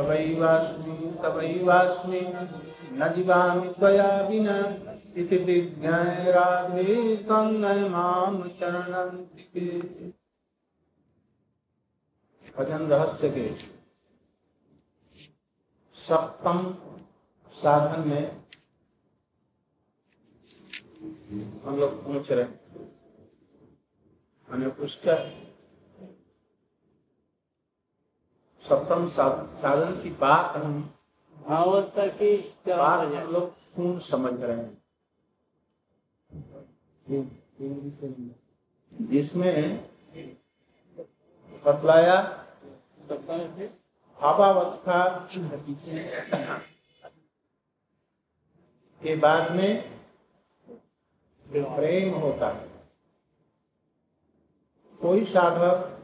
तवैवास्मि तवैवास्मि, न जीवामि त्वया विना इति विज्ञाय राधे माम शरणं भजन रहस्य के सप्तम साधन में हम लोग पहुँच रहे हमें उसका सप्तम साधन की बात हम अवस्था की बात हम लोग पूर्ण समझ रहे हैं। जिसमें बतलाया भावावस्था के बाद में प्रेम होता है कोई साधक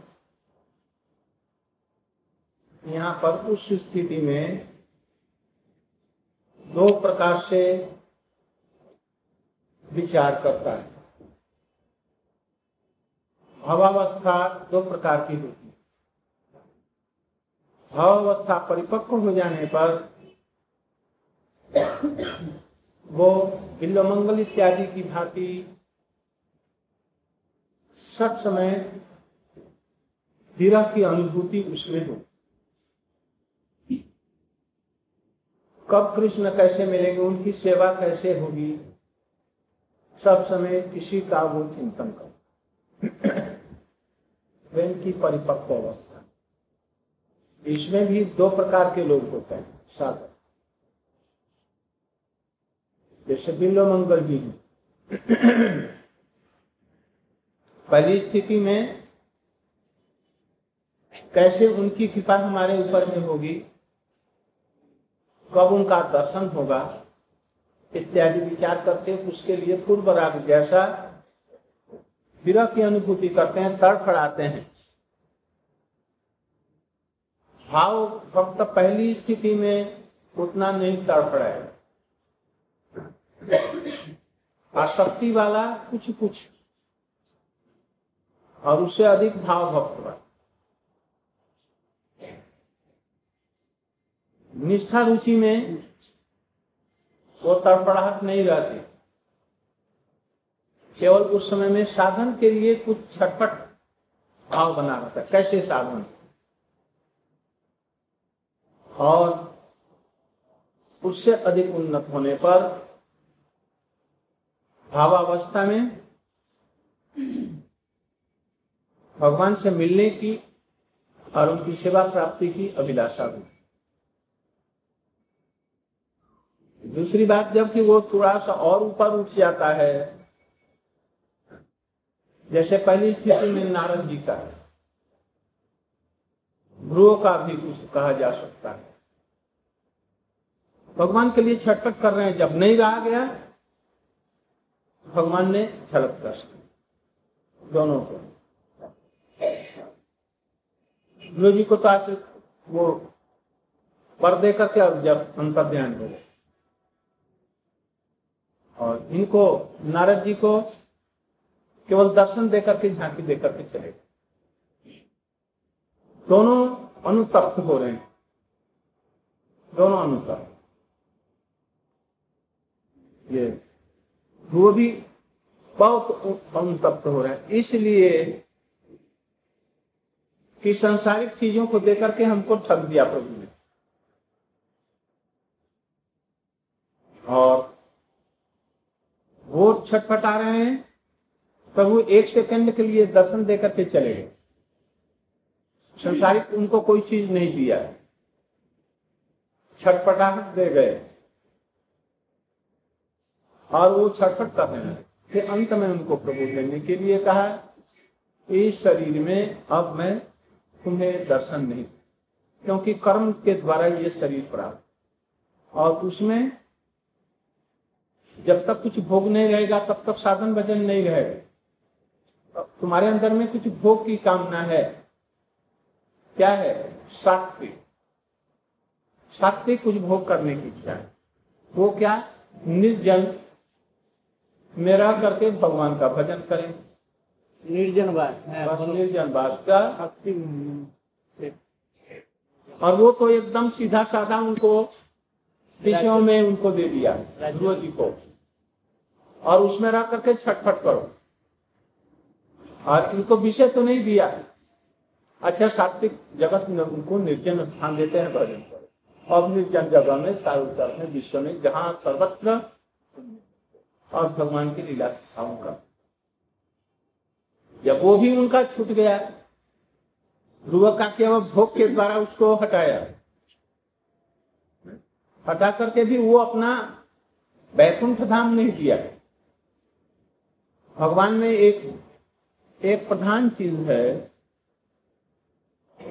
यहाँ पर उस स्थिति में दो प्रकार से विचार करता है। भावावस्था दो प्रकार की होती है। भावावस्था परिपक्व हो जाने पर वो बिल्वमंगल इत्यादि की भांति सब समय विरह की अनुभूति उसमें हो। कब कृष्ण कैसे मिलेंगे, उनकी सेवा कैसे होगी? सब समय किसी का वो चिंतन कर। प्रेम की परिपक्व अवस्था। इसमें भी दो प्रकार के लोग होते हैं, साधक। जैसे बिल्लो मंगल जी पहली स्थिति में कैसे उनकी कृपा हमारे ऊपर में होगी? कब उनका दर्शन होगा, इत्यादि विचार करते हैं, उसके लिए पूर्व राग जैसा विरह की अनुभूति करते हैं तड़फड़ाते हैं। भाव भक्त पहली स्थिति में उतना नहीं तड़फड़ाए आसक्ति वाला कुछ कुछ और उससे अधिक भाव भक्त वाला। निष्ठा रुचि में वो तड़पड़ाहट नहीं रहती। केवल उस समय में साधन के लिए कुछ छटपट भाव बना रहता है। कैसे साधन? और उससे अधिक उन्नत होने पर भावावस्था में भगवान से मिलने की और उनकी सेवा प्राप्ति की अभिलाषा हुई दूसरी बात जब जबकि वो थोड़ा सा और ऊपर उठ जाता है, जैसे पहली स्थिति में नारद जी का ध्रुव का भी कुछ कहा जा सकता है। भगवान के लिए छटपट कर रहे हैं, जब नहीं रहा गया, भगवान ने झलक दर्श दोनों को। ध्रुव जी को तो आज वो पर दे करके और जब अंतर ध्यान हो गए और इनको नारद जी को केवल दर्शन देकर के, झांकी देकर के चले दोनों अनुतप्त हो रहे हैं। दोनों अनुतप्त। ये वो भी बहुत अनुतप्त हो रहे हैं। इसलिए कि संसारिक चीज़ों को देकर के हमको ठग दिया प्रभु ने। और वो छटपटा रहे हैं, प्रभु एक सेकंड के लिए दर्शन देकर के चले गए। संसारिक उनको कोई चीज़ नहीं दिया। छटपटाहट दे गए। और वो छटपट कर रहे हैं। फिर अंत में उनको प्रभु देने के लिए कहा, इस शरीर में अब मैं तुम्हें दर्शन नहीं, क्योंकि कर्म के द्वारा ये शरीर प्राप्त। और उसमें जब तक कुछ भोग नहीं रहेगा तब तक साधन भजन नहीं रहेगा। तुम्हारे अंदर में कुछ भोग की कामना है। क्या है? सात्विक। सात्विक कुछ भोग करने की इच्छा है। वो क्या? निर्जन। में रह करके भगवान का भजन करें। निर्जन बात बस निर्जन बात का। और वो तो एकदम सीधा साधा उनको विषयों में उनको दे दिया ध्रुव जी को। और उसमें रह करके छटफट करो। और इनको विषय तो नहीं दिया। अच्छा सात्विक जगत में उनको निर्जन स्थान देते हैं भजन करो और निर्जन जगह में सारुचर में, विश्व में, जहाँ सर्वत्र और भगवान की लीला का जब वो भी उनका छूट गया, ध्रुव का केवल भोग के द्वारा उसको हटाया। हटा करके भी वो अपना वैकुंठ धाम नहीं दिया भगवान में एक एक प्रधान चीज़ है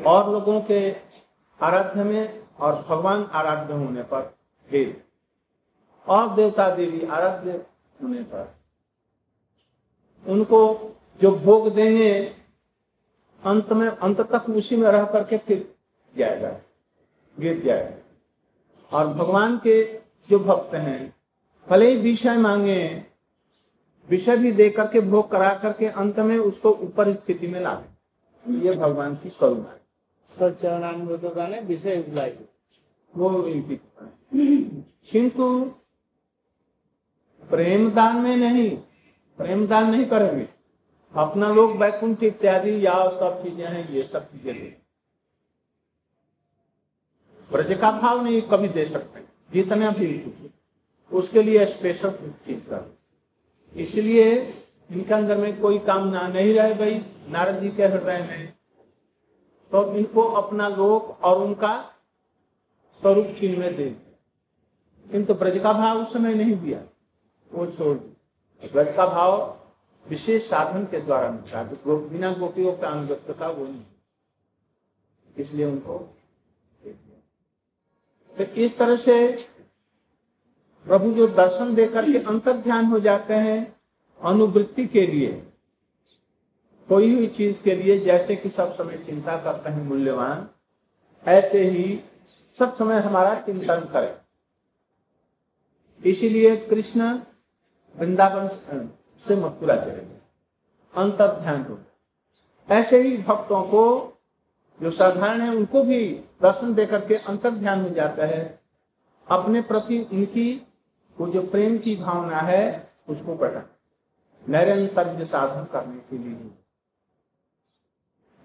और लोगों के आराध्य में और भगवान आराध्य होने पर भेद। और देवता देवी आराध्य होने पर। उनको जो भोग देंगे, अंत में, अंत तक उसी में रह करके फिर जाएगा, गिर जाएगा। और भगवान के जो भक्त हैं, भले ही विषय मांगे विषय भी दे करके भोग करा करके अंत में उसको ऊपर स्थिति में ला ये भगवान की करुणा है। सचरणामृत विषय वो किंतु प्रेम दान में नहीं प्रेम दान नहीं करेंगे। अपना लोग बैकुंठ इत्यादि या सब चीज़ें हैं ये सब चीज़ें दे ब्रज का भाव नहीं कभी दे सकते। जितना भी उसके लिए स्पेशल चीज़ कर। इसलिए इनके अंदर में कोई कामना नहीं रहे भाई। नारद जी के हृदय में तो इनको अपना लोक और उनका स्वरूप चिन्ह में दे। किंतु ब्रज का भाव उस समय नहीं दिया। वो छोड़ दिया ब्रज का भाव विशेष साधन के द्वारा मिलता है तो बिना गोपियों का अनुगतता वो नहीं। इसलिए उनको तो इस तरह से प्रभु जो दर्शन देकर के अंतर ध्यान हो जाते हैं अनुवृत्ति के लिए, कोई हुई चीज़ के लिए, जैसे कि सब समय चिंता करते हैं मूल्यवान, ऐसे ही सब समय हमारा चिंतन करें। इसीलिए कृष्ण वृंदावन से मथुरा चलेंगे अंतर ध्यान हो ऐसे ही भक्तों को, जो साधारण है, उनको भी दर्शन देकर के अंतर ध्यान हो जाता है। अपने प्रति उनकी वो जो प्रेम की भावना है, उसको बढ़ा निरंतर साधन करने के लिए।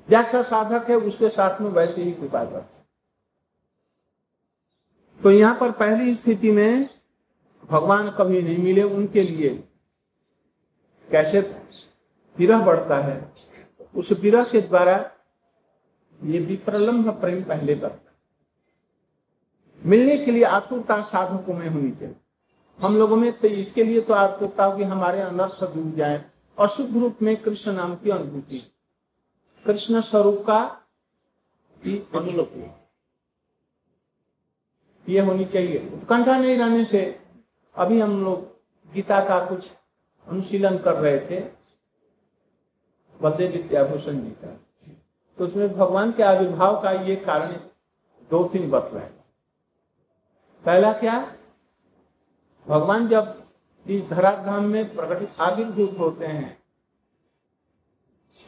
जैसा साधक है, उसके साथ में वैसे ही कृपा करते तो यहाँ पर पहली स्थिति में भगवान कभी नहीं मिले उनके लिए। कैसे विरह बढ़ता है? उस विरह के द्वारा ये विप्रलम्भ प्रेम पहले बढ़ता मिलने के लिए आतुरता साधकों में होनी चाहिए। हम लोगों में तो इसके लिए तो आतुरता हो कि हमारे अनर्थ डूब जाए और रूप में कृष्ण नाम की अनुभूति। कृष्ण स्वरूप का अनुलोपी ये होनी चाहिए। उत्कंठा नहीं रहने से अभी हम लोग गीता का कुछ अनुशीलन कर रहे थे। बलदेव विद्याभूषण जी का। तो उसमें भगवान के आविर्भाव का ये कारण दो तीन बत रहे। पहला क्या? भगवान जब इस धराधाम में प्रकटित आविर्भूत होते हैं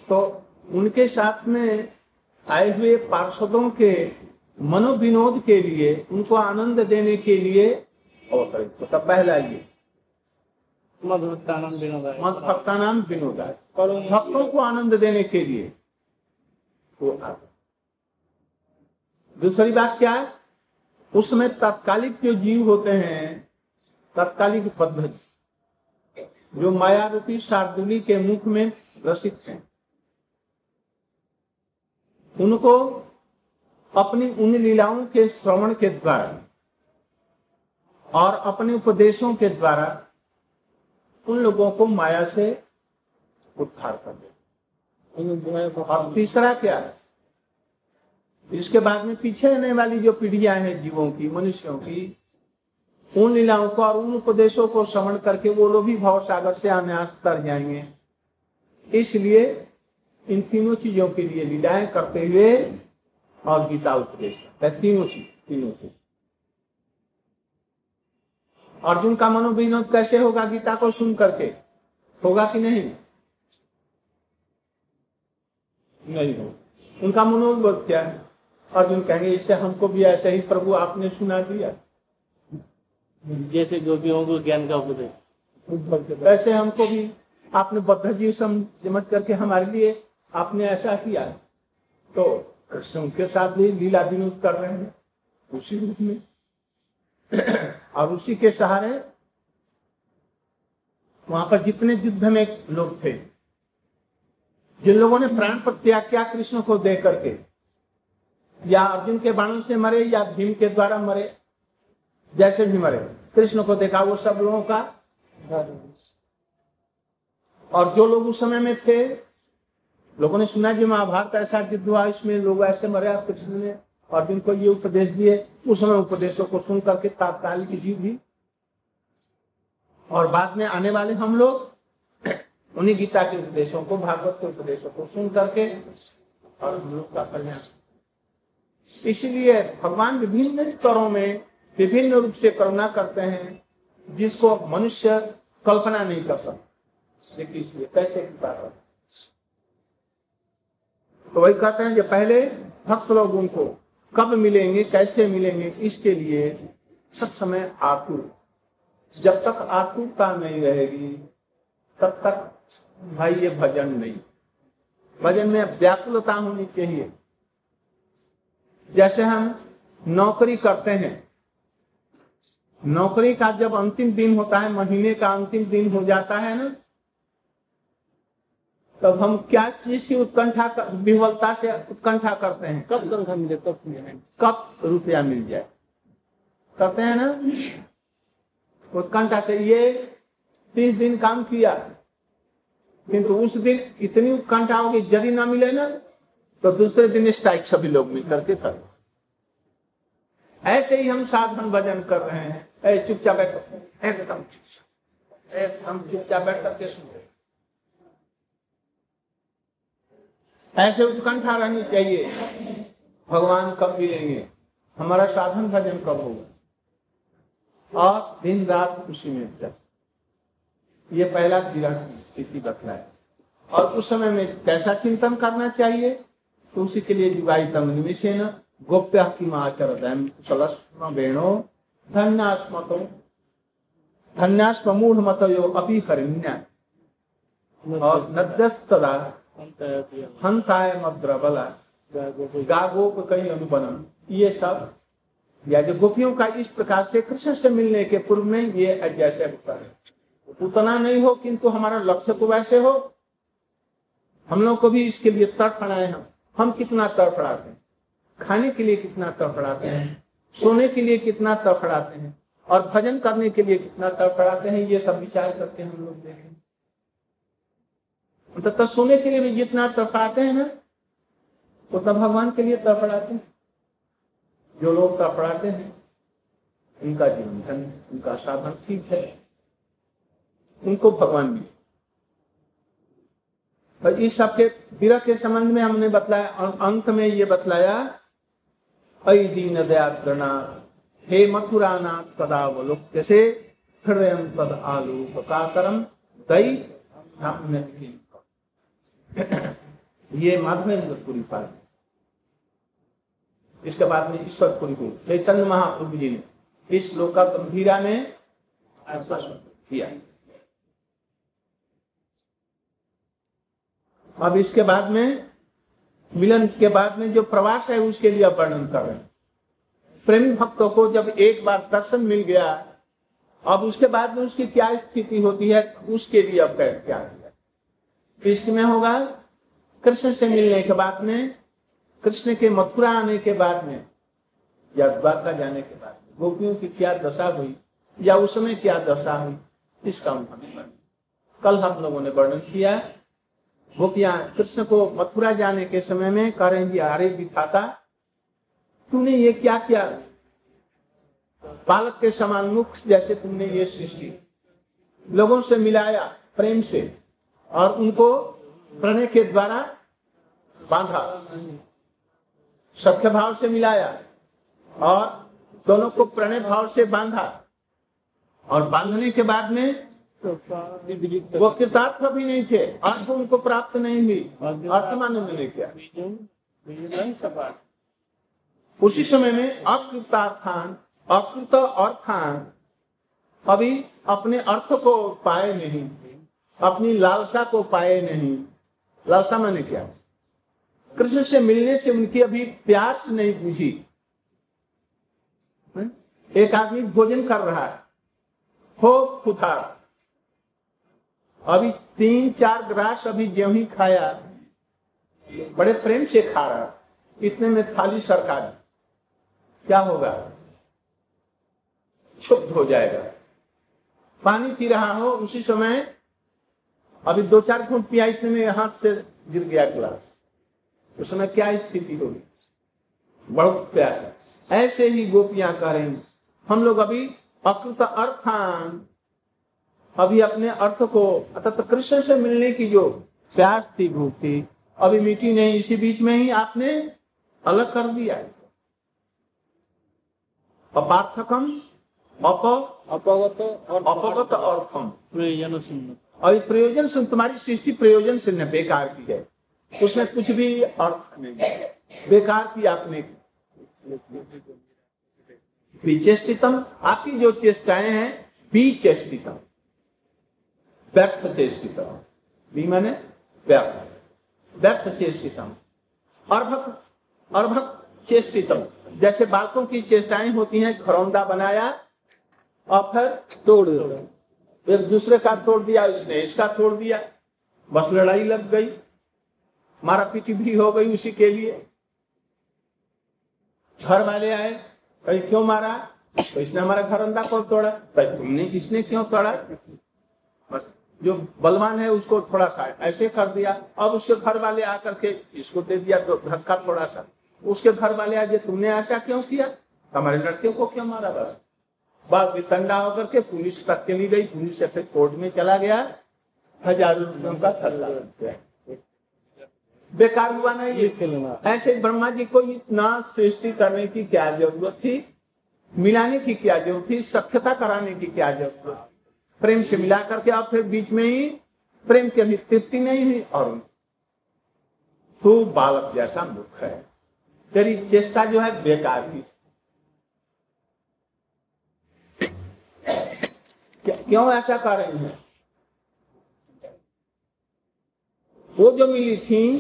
तो उनके साथ में आए हुए पार्षदों के मनोविनोद के लिए उनको आनंद देने के लिए अवसर तो पहला ये मधुभक्तानाम विनोदाय। मधुभक्तानाम विनोदाय। भक्तों को आनंद देने के लिए। वो दूसरी बात क्या है? उसमें तत्कालिक जो जीव होते हैं तत्कालिक पद्धति। जो माया रूपी शार्दुली के मुख में रसिक हैं। उनको अपनी उन लीलाओं के श्रवण के द्वारा और अपने उपदेशों के द्वारा उन लोगों को माया से उद्धार कर दे। और तीसरा क्या है? इसके बाद में पीछे आने वाली जो पीढ़ियाँ हैं जीवों की मनुष्यों की उन लीलाओं को और उन उपदेशों को श्रवण करके वो लोग भी भाव सागर से अनायास तर जाएँगे। इसलिए इन तीनों चीज़ों के लिए लीलाएँ करते हुए और गीता उपदेश तीनों चीज़ तीनों चीज़। अर्जुन का मनोविनोद कैसे होगा गीता को सुन करके? होगा कि नहीं? नहीं हो उनका मनोविनोद क्या है? अर्जुन कहेंगे इससे हमको भी ऐसे ही प्रभु आपने सुना दिया। जैसे गोपियों को ज्ञान का उपदेश। वैसे हमको भी आपने बद्ध जीव सम- समझ करके हमारे लिए आपने ऐसा किया तो कृष्ण उनके साथ भी लीला विनोद कर रहे हैं उसी रूप में। और उसी के सहारे वहाँ पर जितने युद्ध में लोग थे, जिन लोगों ने प्राण पर त्याग किया कृष्ण को दे करके, या अर्जुन के बाणों से मरे या भीम के द्वारा मरे जैसे भी मरे। कृष्ण को देखा वो सब लोगों का और जो लोग उस समय में थे, लोगों ने सुना कि महाभारत ऐसा युद्ध हुआ, इसमें लोग ऐसे मरे और कृष्ण ने और जिनको ये उपदेश दिए, उस समय उपदेशों को सुन करके तात्कालिक जीव भी। और बाद में आने वाले हम लोग, उन्हीं गीता के उपदेशों को, भागवत के उपदेशों को सुन करके और हम लोग का कल्याण। इसीलिए भगवान विभिन्न स्तरों में विभिन्न रूप से करुणा करते हैं, जिसको मनुष्य कल्पना नहीं कर सकता। कैसे कृपा कर तो वही कहते हैं कि पहले भक्त लोग उनको कब मिलेंगे, कैसे मिलेंगे, इसके लिए सब समय आतुर जब तक आतुरता नहीं रहेगी, तब तक भाई ये भजन नहीं। भजन में व्याकुलता होनी चाहिए। जैसे हम नौकरी करते हैं नौकरी का जब अंतिम दिन होता है महीने का अंतिम दिन हो जाता है ना तब हम क्या चीज़ की उत्कंठा विवलता से उत्कंठा करते हैं? कब तनखा मिले कब मिले? कब रुपया मिल जाए? करते हैं ना? उत्कंठा से ये तीस दिन काम किया किंतु उस दिन इतनी उत्कंठा होगी यदि ना मिले ना तो दूसरे दिन स्ट्राइक सभी लोग मिल करके कर। ऐसे ही हम साधन भजन कर रहे हैं। ऐ चुपचाप बैठो। एकदम चुपचाप। एकदम चुपचाप बैठ करके सुन ऐसे उत्कंठा रहनी चाहिए। भगवान कब मिलेंगे? हमारा साधन भजन कब होगा? और दिन रात उसी में व्यस्त। ये पहला विरह की स्थिति बतलाए और उस समय में कैसा चिंतन करना चाहिए? तो उसी के लिए जुगाई तम निमिषेन गोप्य किमाचर कुशलस्म वेणो, धन्यास्मतो। धन्यास्म मूढ़ मत यो अपी हरिण्या। और नद्यस्तदा हंताय मद्रबला। गागोप कई अनुपनम ये सब, या जो गोपियों का इस प्रकार से कृष्ण से मिलने के पूर्व में ये जैसे होता है। उतना नहीं हो, किंतु हमारा लक्ष्य तो वैसे हो। हम लोग को भी इसके लिए तड़फड़ाए हम हम कितना तड़फड़ाते हैं? खाने के लिए कितना तड़फड़ाते हैं, सोने के लिए कितना तड़फड़ाते हैं, और भजन करने के लिए कितना तड़फड़ाते हैं, ये सब विचार करके हम लोग देखें। तथा सोने के लिए भी जितना तड़फड़ाते हैं ना, उतना भगवान के लिए तड़फड़ाते हैं। जो लोग तड़फड़ाते हैं, उनका जीवन धन, उनका साधन ठीक है, उनको भगवान और इस सबके विरह के संबंध में हमने बतलाया, और अंत में ये बतलाया अय दीन दयाद्रणा हे मथुरानाथ पदावलोक्य से हृदय पद आलू कातरम दई ये माधवेंद्रपुरी पाठ इसके बाद में ईश्वरपुरी को चैतन्य महाप्रभु जी ने इस श्लोक का गंभीरा में किया अब इसके बाद में मिलन के बाद में जो प्रवास है उसके लिए वर्णन कर रहे हैं। प्रेमी भक्तों को जब एक बार दर्शन मिल गया, अब उसके बाद में उसकी क्या स्थिति होती है, उसके लिए अब क्या किया इसमें होगा, कृष्ण से मिलने के बाद में, कृष्ण के मथुरा आने के बाद में, या द्वारका जाने के बाद में, गोपियों की क्या दशा हुई, या उस समय क्या दशा हुई, इसका उन्होंने कल हम लोगों ने वर्णन किया गोपियाँ कृष्ण को मथुरा जाने के समय में कह रहे अरे दिखाता तूने ये क्या किया? बालक के समान मुख जैसे तुमने ये सृष्टि। लोगों से मिलाया प्रेम से और उनको प्रणय के द्वारा बांधा। सत्य भाव से मिलाया और दोनों को प्रणय भाव से बांधा। और बांधने के बाद में वो कृतार्थ भी नहीं थे। अर्थ उनको प्राप्त नहीं हुई। अर्थ माने नहीं किया। उसी समय में अकृतार्थान अकृत अर्थान अभी अपने अर्थ को पाए नहीं अपनी लालसा को पाए नहीं। लालसा मैंने क्या। कृष्ण से मिलने से उनकी अभी प्यास नहीं बुझी। एक आदमी भोजन कर रहा है। हो खुदा अभी तीन चार ग्रास अभी ज्यो ही खाया, बड़े प्रेम से खा रहा, इतने में थाली सरकार। क्या होगा? क्षुब्ध हो जाएगा। पानी पी रहा हो, उसी समय अभी दो चार घूट पिया, इतने में हाथ से गिर गया गिलास। उस समय क्या स्थिति होगी? बहुत प्यास ऐसे ही गोपियाँ करें हम लोग अभी अकृत अर्थान अभी अपने अर्थ को अर्थात कृष्ण से मिलने की जो प्यास थी भूख थी अभी मिट्टी नहीं इसी बीच में ही आपने अलग कर दिया अपार्थकम अप अपगत और अपगत अर्थम। प्रयोजन और प्रयोजन से तुम्हारी सृष्टि प्रयोजन से न बेकार की है। उसमें कुछ भी अर्थ नहीं बेकार की आपने विचेष्टितम आपकी जो चेष्टाएँ हैं विचेष्टितम। व्यर्थ चेष्टितम। बी माने व्यर्थ। व्यर्थ चेष्टितम। अर्भक अर्भक चेष्टितम। जैसे बालकों की चेष्टाएँ होती हैं, घरौंदा बनाया और फिर तोड़ एक दूसरे का तोड़ दिया इसने इसका तोड़ दिया। बस लड़ाई लग गई। मारा पीटी भी हो गई उसी के लिए। घर वाले आए, कहीं क्यों मारा? तो इसने हमारा घर अंदा को तोड़ा। तो तुमने इसने क्यों तोड़ा? बस जो बलवान है उसको थोड़ा सा ऐसे कर दिया। अब उसके घर वाले आकर के इसको दे दिया तो धक्का थोड़ा सा। उसके घर वाले आज तुमने ऐसा क्यों किया? हमारे लड़के को क्यों मारा बस बात वितंडा होकर के पुलिस तक चली गई। पुलिस से फिर कोर्ट में चला गया। हज़ारों रुपयों का थल्ला। बेकार हुआ ना ये? ऐसे ब्रह्मा जी को इतना सृष्टि करने की क्या ज़रूरत थी? मिलाने की क्या ज़रूरत थी? सख्यता कराने की क्या ज़रूरत थी? प्रेम से मिला करके अब फिर बीच में ही प्रेम की अभी तृप्ति नहीं हुई और तू बालक जैसा मुख है। तेरी चेष्टा जो है बेकार की। क्यों ऐसा कर रहे हैं? वो जो मिली थी,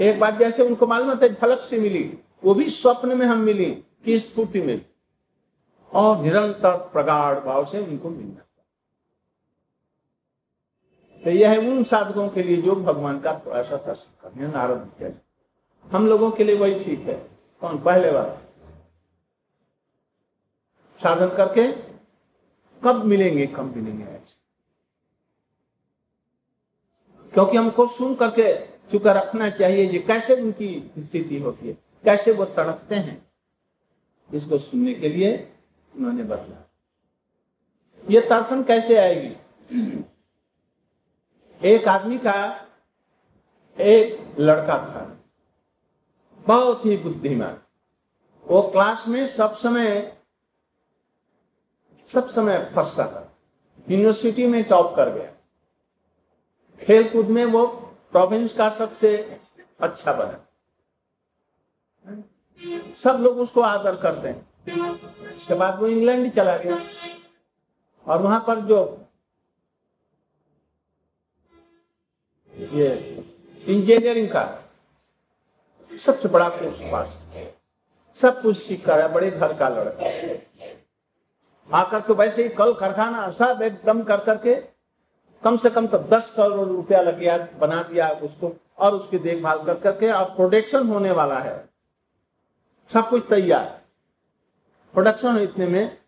एक बात जैसे उनको मालूम था झलक से मिली। वो भी स्वप्न में हम मिली कि स्फूर्ति में। और निरंतर प्रगाढ़ भाव से उनको मिलना। तो यह है उन साधकों के लिए जो भगवान का थोड़ा सा दर्शन करने नारद हम लोगों के लिए वही ठीक है। कौन? पहले बार साधन करके कब मिलेंगे कब मिलेंगे ऐसे? क्योंकि हमको सुन करके चुका रखना चाहिए ये कैसे उनकी स्थिति होती है, कैसे वो तड़पते हैं, इसको सुनने के लिए उन्होंने बदला। ये तड़पन कैसे आएगी? एक आदमी का, एक लड़का था। बहुत ही बुद्धिमान। वो क्लास में सब समय सब समय फ़र्स्ट था। यूनिवर्सिटी में टॉप कर गया। खेल कूद में वो प्रोविंस का सबसे अच्छा बना। सब लोग उसको आदर करते हैं। उसके बाद वो इंग्लैंड चला गया। और वहाँ पर जो ये इंजीनियरिंग का सबसे बड़ा कोर्स पास सब कुछ सीख कर है बड़े घर का लड़का। आकर के वैसे ही कल कारखाना सब एकदम कर करके कम से कम तो दस करोड़ रुपया लग गया बना दिया उसको और उसकी देखभाल कर करके अब प्रोडक्शन होने वाला है। सब कुछ तैयार। प्रोडक्शन इतने में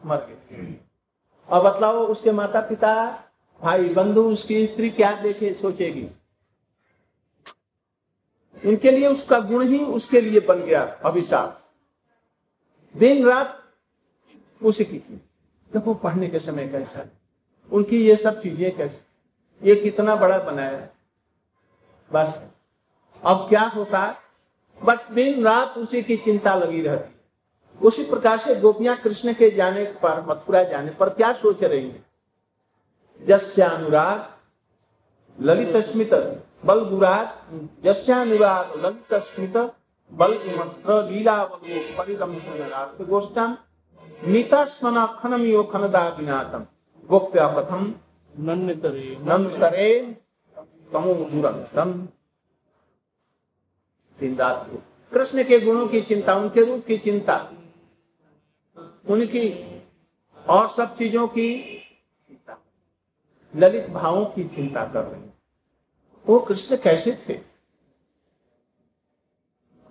मर गए। और बतलाओ उसके माता पिता भाई बंधु, उसकी स्त्री क्या देखे, सोचेगी। उनके लिए उसका गुण ही उसके लिए बन गया अभिशाप। दिन रात उसी की देखो पढ़ने के समय कैसा उनकी ये सब चीज़ें कैसे। ये कितना बड़ा बनाया बस। अब क्या होता बस दिन रात उसी की चिंता लगी रहती उसी प्रकार से गोपियाँ कृष्ण के जाने पर, मथुरा जाने पर क्या सोच रही है? जस्यानुराग ललित स्मित बल गुराग जस्यानुराग ललित स्मित बल्कमत्र लीला परिगम राष्ट्र गोष्ठम नीता खनम यो खनदा विनातम। कथम तमो दुरंतम दिन रात को कृष्ण के गुणों की चिंता उनके रूप की चिंता उनकी और सब चीज़ों की ललित भावों की चिंता कर रहे हैं। वो कृष्ण कैसे थे?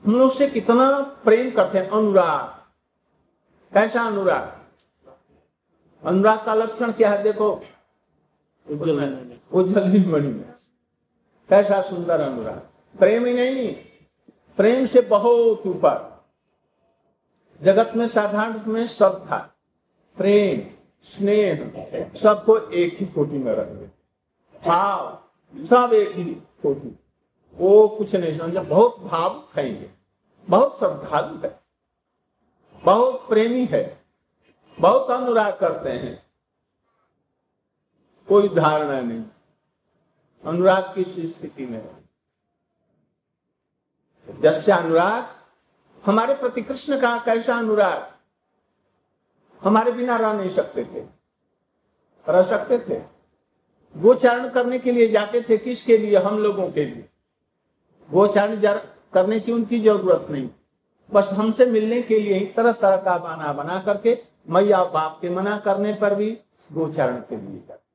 हम लोग से कितना प्रेम करते हैं? अनुराग। कैसा अनुराग? अनुराग का लक्षण क्या है देखो? उज्जवल मणि में कैसा सुंदर अनुराग। प्रेम ही नहीं। प्रेम से बहुत ऊपर। जगत में साधारण में सब था। प्रेम। स्नेह, सबको एक ही कोटि में रख दे। भाव, सब एक ही कोटि वो कुछ नहीं समझा। बहुत भाव ये बहुत श्रद्धालु है। बहुत प्रेमी है। बहुत अनुराग करते हैं। कोई धारणा नहीं। अनुराग की स्थिति में जैसे अनुराग, हमारे प्रति कृष्ण का कैसा अनुराग? हमारे बिना रह नहीं सकते थे। रह सकते थे। गोचारण करने के लिए जाते थे किसके लिए? हम लोगों के लिए। गोचारण करने की उनकी ज़रूरत नहीं। बस हमसे मिलने के लिए ही तरह तरह का बहाना बना करके मैया बाप के मना करने पर भी गोचारण के लिए जाते।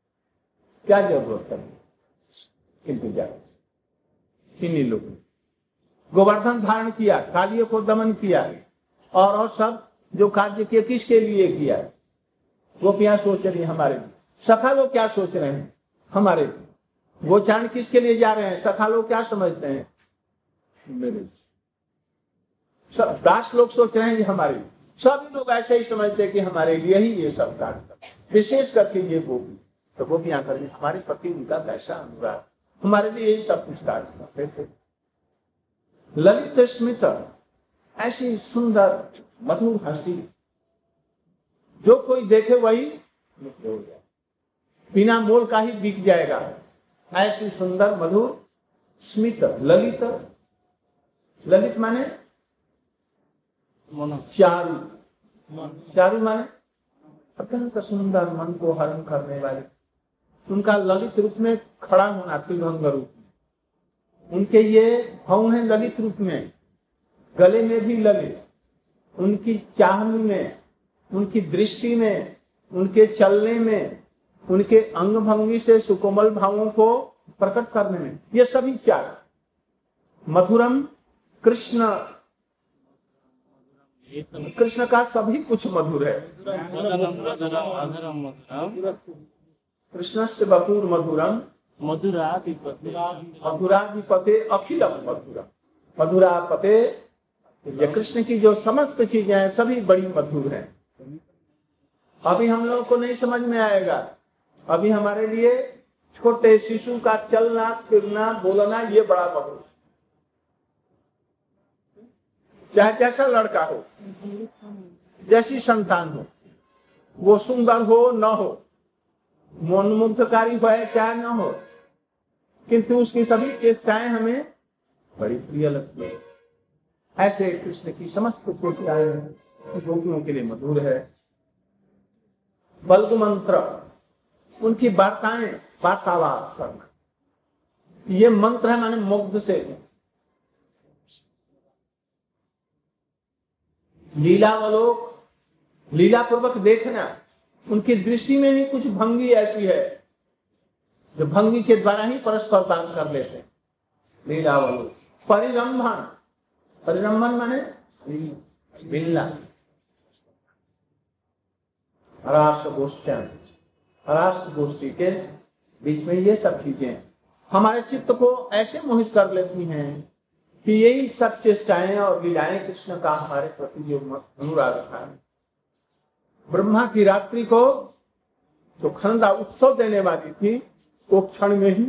क्या ज़रूरत है? किंतु इन्हीं लोगों ने। गोवर्धन धारण किया, कालियों को दमन किया और और सब जो कार्य किए किसके लिए किया गोपियाँ सोच रही है हमारे लिए? सखा लोग क्या सोच रहे हैं हमारे लिए? वो गोचारण किसके लिए जा रहे हैं? सखा लोग क्या समझते हैं? मेरे दास लोग सोच रहे हैं हमारे लिए। सभी लोग ऐसे ही समझते हैं कि हमारे लिए ही ये सब कार्य विशेष करके ये गोपी। तो गोपियाँ कर हमारे पति उनका कैसा अनुराग? हमारे लिए यही सब कुछ कार्य करते थे। ललित स्मित, ऐसी सुंदर मधुर हसी जो कोई देखे वही हो जाए। बिना मोल का ही बिक जाएगा। ऐसी सुंदर मधुर स्मित ललित। ललित माने? चारू। चारू माने? अत्यंत सुंदर मन को हरण करने वाले। उनका ललित रूप में खड़ा होना त्रिभंग रूप में। उनके ये भाव है ललित रूप में। गले में भी ललित। उनकी चाहनी में उनकी दृष्टि में उनके चलने में उनके अंग भंगी से सुकोमल भावों को प्रकट करने में ये सभी चार मधुरम कृष्ण। कृष्ण का सभी कुछ मधुर है। कृष्ण से बपूर मधुरम। मधुराधिपते। अखिलम मधुरम। मधुरापते ये कृष्ण की जो समस्त चीज़ें हैं, सभी बड़ी मधुर हैं। अभी हम लोगों को नहीं समझ में आएगा। अभी हमारे लिए छोटे शिशु का चलना, फिरना, बोलना, ये बड़ा मधुर। चाहे जैसा लड़का हो, जैसी संतान हो, वो सुंदर हो, न हो, मनमुग्धकारी हो चाहे न हो, किंतु उसकी सभी चेष्टाएँ हमें बड़ी प्रिय लगती है। ऐसे कृष्ण की समस्त गोपियों के लिए मधुर है। बल्ग मंत्र उनकी वार्ताएँ वार्तालाप करना ये मंत्र है माने मुग्ध से। लीलावलोक लीला पूर्वक देखना, उनकी दृष्टि में भी कुछ भंगी ऐसी है, जो भंगी के द्वारा ही परस्पर दान कर लेते हैं। लीलावलोक परिरंभन परिरंभन माने मिलना राष्ट्र गोष्ठन राष्ट्र गोष्ठी के बीच में ये सब चीज़ें हमारे चित्त को ऐसे मोहित कर लेती हैं कि यही सब चेष्टाएँ और लीलाएँ कृष्ण का हमारे प्रति जो अनुराग था। ब्रह्मा की रात्रि को जो खंदा उत्सव देने वाली थी, वो क्षण में ही